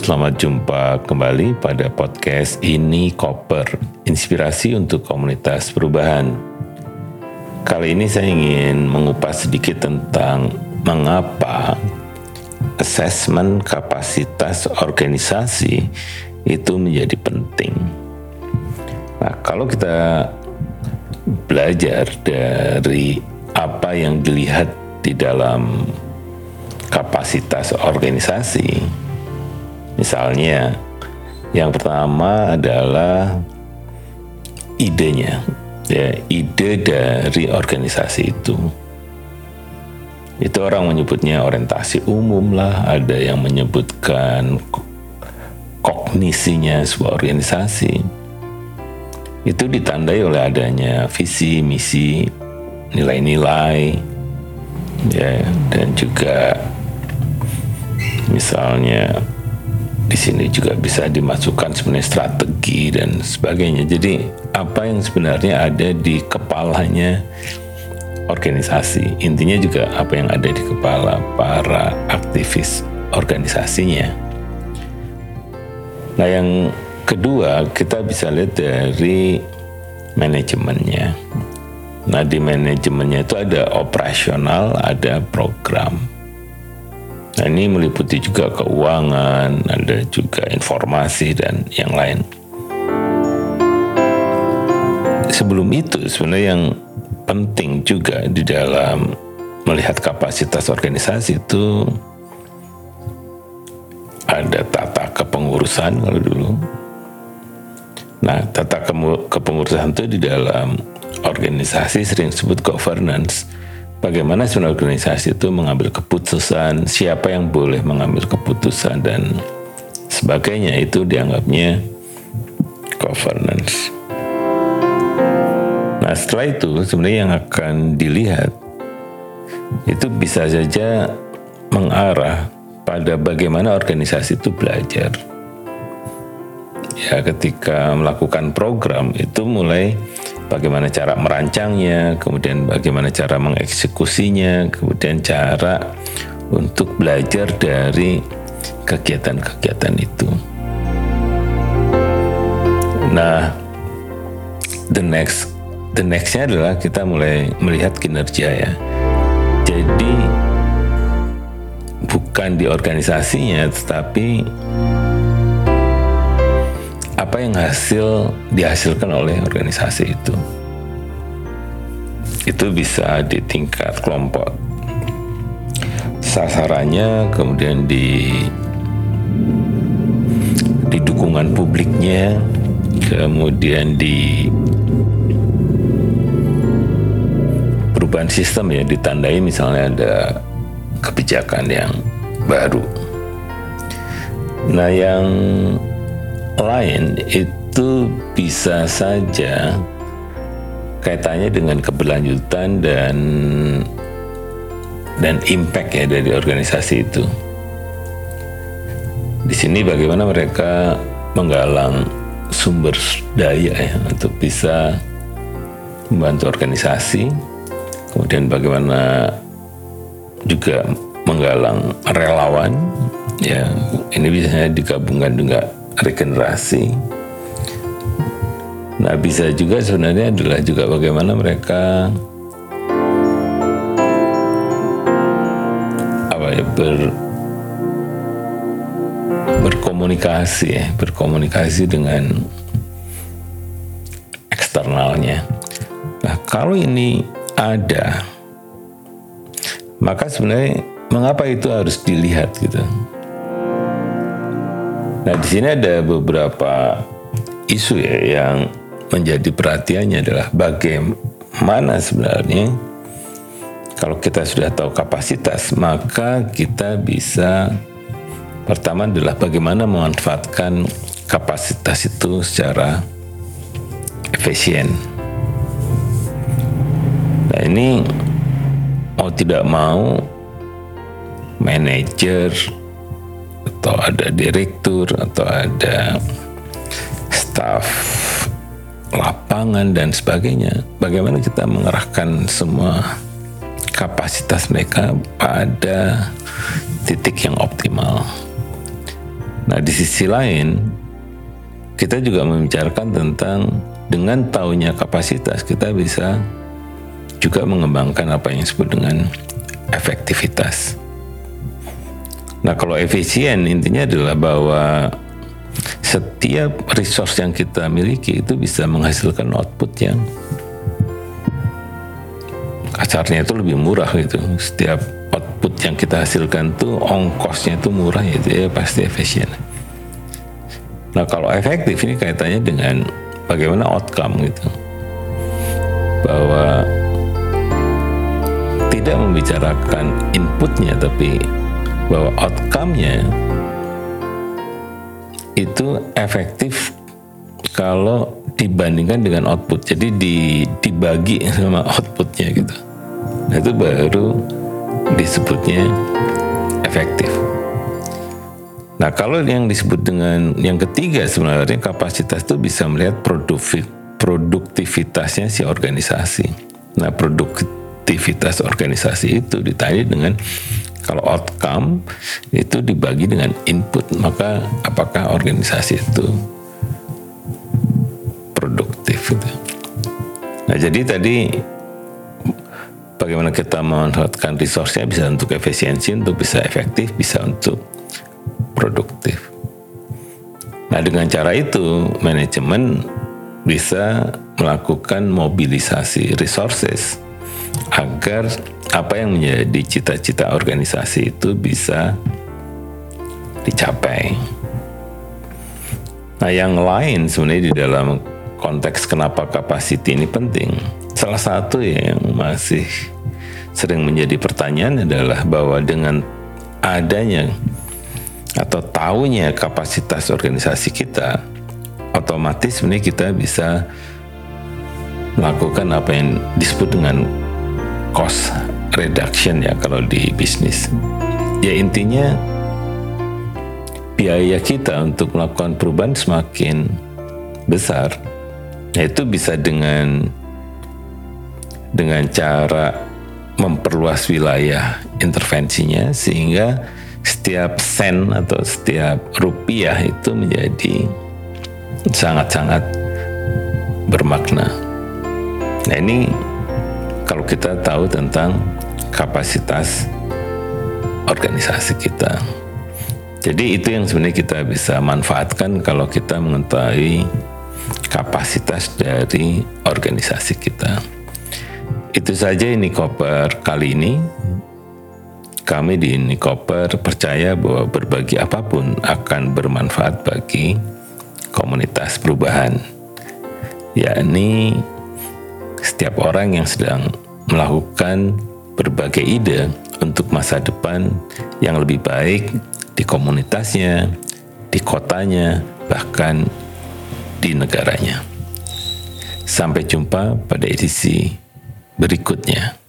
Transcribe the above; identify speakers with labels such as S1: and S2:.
S1: selamat jumpa kembali pada podcast ini Koper, inspirasi untuk komunitas perubahan. Kali ini saya ingin mengupas sedikit tentang mengapa asesmen kapasitas organisasi itu menjadi penting. Nah, kalau kita belajar dari apa yang dilihat di dalam kapasitas organisasi. Misalnya, yang pertama adalah idenya, ya, ide dari organisasi itu. Itu orang menyebutnya orientasi umum lah, ada yang menyebutkan kognisinya sebuah organisasi. Itu ditandai oleh adanya visi, misi, nilai-nilai, ya, dan juga Misalnya di sini juga bisa dimasukkan sebenarnya strategi dan sebagainya. Jadi apa yang sebenarnya ada di kepalanya organisasi. Intinya juga apa yang ada di kepala para aktivis organisasinya. Nah, yang kedua kita bisa lihat dari manajemennya. Nah, di manajemennya itu ada operasional, ada program. Nah ini meliputi juga keuangan, ada juga informasi dan yang lain. Sebelum itu sebenarnya yang penting juga di dalam melihat kapasitas organisasi itu ada tata kepengurusan kalau dulu. Nah, tata kepengurusan itu di dalam organisasi sering disebut governance bagaimana sebenarnya organisasi itu mengambil keputusan, siapa yang boleh mengambil keputusan dan sebagainya itu dianggapnya governance. Nah setelah itu sebenarnya yang akan dilihat itu bisa saja mengarah pada bagaimana organisasi itu belajar. Ya ketika melakukan program itu mulai bagaimana cara merancangnya, kemudian bagaimana cara mengeksekusinya, kemudian cara untuk belajar dari kegiatan-kegiatan itu. Nah, the next the nextnya adalah kita mulai melihat kinerja ya. Jadi bukan di organisasinya, tetapi apa yang hasil dihasilkan oleh organisasi itu. Itu bisa di tingkat kelompok sasarannya, kemudian di di dukungan publiknya, kemudian di perubahan sistem ya ditandai misalnya ada kebijakan yang baru. Nah, yang lain itu bisa saja kaitannya dengan keberlanjutan dan dan impact ya dari organisasi itu. Di sini bagaimana mereka menggalang sumber daya ya untuk bisa membantu organisasi, kemudian bagaimana juga menggalang relawan ya ini biasanya digabungkan dengan regenerasi. Nah, bisa juga sebenarnya adalah juga bagaimana mereka apa ya ber berkomunikasi ya, berkomunikasi dengan eksternalnya. Nah, kalau ini ada maka sebenarnya mengapa itu harus dilihat gitu. Nah, di sini ada beberapa isu ya yang menjadi perhatiannya adalah bagaimana sebenarnya kalau kita sudah tahu kapasitas, maka kita bisa pertama adalah bagaimana memanfaatkan kapasitas itu secara efisien. Nah, ini mau tidak mau manajer atau ada direktur atau ada staf lapangan dan sebagainya. Bagaimana kita mengerahkan semua kapasitas mereka pada titik yang optimal. Nah, di sisi lain, kita juga membicarakan tentang dengan tahunya kapasitas, kita bisa juga mengembangkan apa yang disebut dengan efektivitas. Nah, kalau efisien intinya adalah bahwa setiap resource yang kita miliki itu bisa menghasilkan output yang kasarnya itu lebih murah gitu. Setiap output yang kita hasilkan tuh ongkosnya itu murah ya, ya pasti efisien. Nah kalau efektif ini kaitannya dengan bagaimana outcome gitu. Bahwa tidak membicarakan inputnya tapi bahwa outcome-nya itu efektif kalau dibandingkan dengan output. Jadi di, dibagi sama outputnya gitu. Nah itu baru disebutnya efektif. Nah kalau yang disebut dengan yang ketiga sebenarnya kapasitas itu bisa melihat produktivitasnya si organisasi. Nah produktivitas organisasi itu ditanya dengan kalau outcome itu dibagi dengan input maka apakah organisasi itu produktif gitu. Nah jadi tadi bagaimana kita memanfaatkan resource-nya bisa untuk efisiensi, untuk bisa efektif, bisa untuk produktif. Nah dengan cara itu manajemen bisa melakukan mobilisasi resources agar apa yang menjadi cita-cita organisasi itu bisa dicapai. Nah, yang lain sebenarnya di dalam konteks kenapa capacity ini penting. Salah satu yang masih sering menjadi pertanyaan adalah bahwa dengan adanya atau tahunya kapasitas organisasi kita, otomatis sebenarnya kita bisa melakukan apa yang disebut dengan cost reduction ya kalau di bisnis. Ya intinya biaya kita untuk melakukan perubahan semakin besar. Nah, itu bisa dengan dengan cara memperluas wilayah intervensinya sehingga setiap sen atau setiap rupiah itu menjadi sangat-sangat bermakna. Nah ini kalau kita tahu tentang kapasitas organisasi kita. Jadi itu yang sebenarnya kita bisa manfaatkan kalau kita mengetahui kapasitas dari organisasi kita. Itu saja ini koper kali ini. Kami di Nikoper percaya bahwa berbagi apa pun akan bermanfaat bagi komunitas perubahan, yakni setiap orang yang sedang melakukan berbagai ide untuk masa depan yang lebih baik di komunitasnya, di kotanya, bahkan di negaranya. Sampai jumpa pada edisi berikutnya.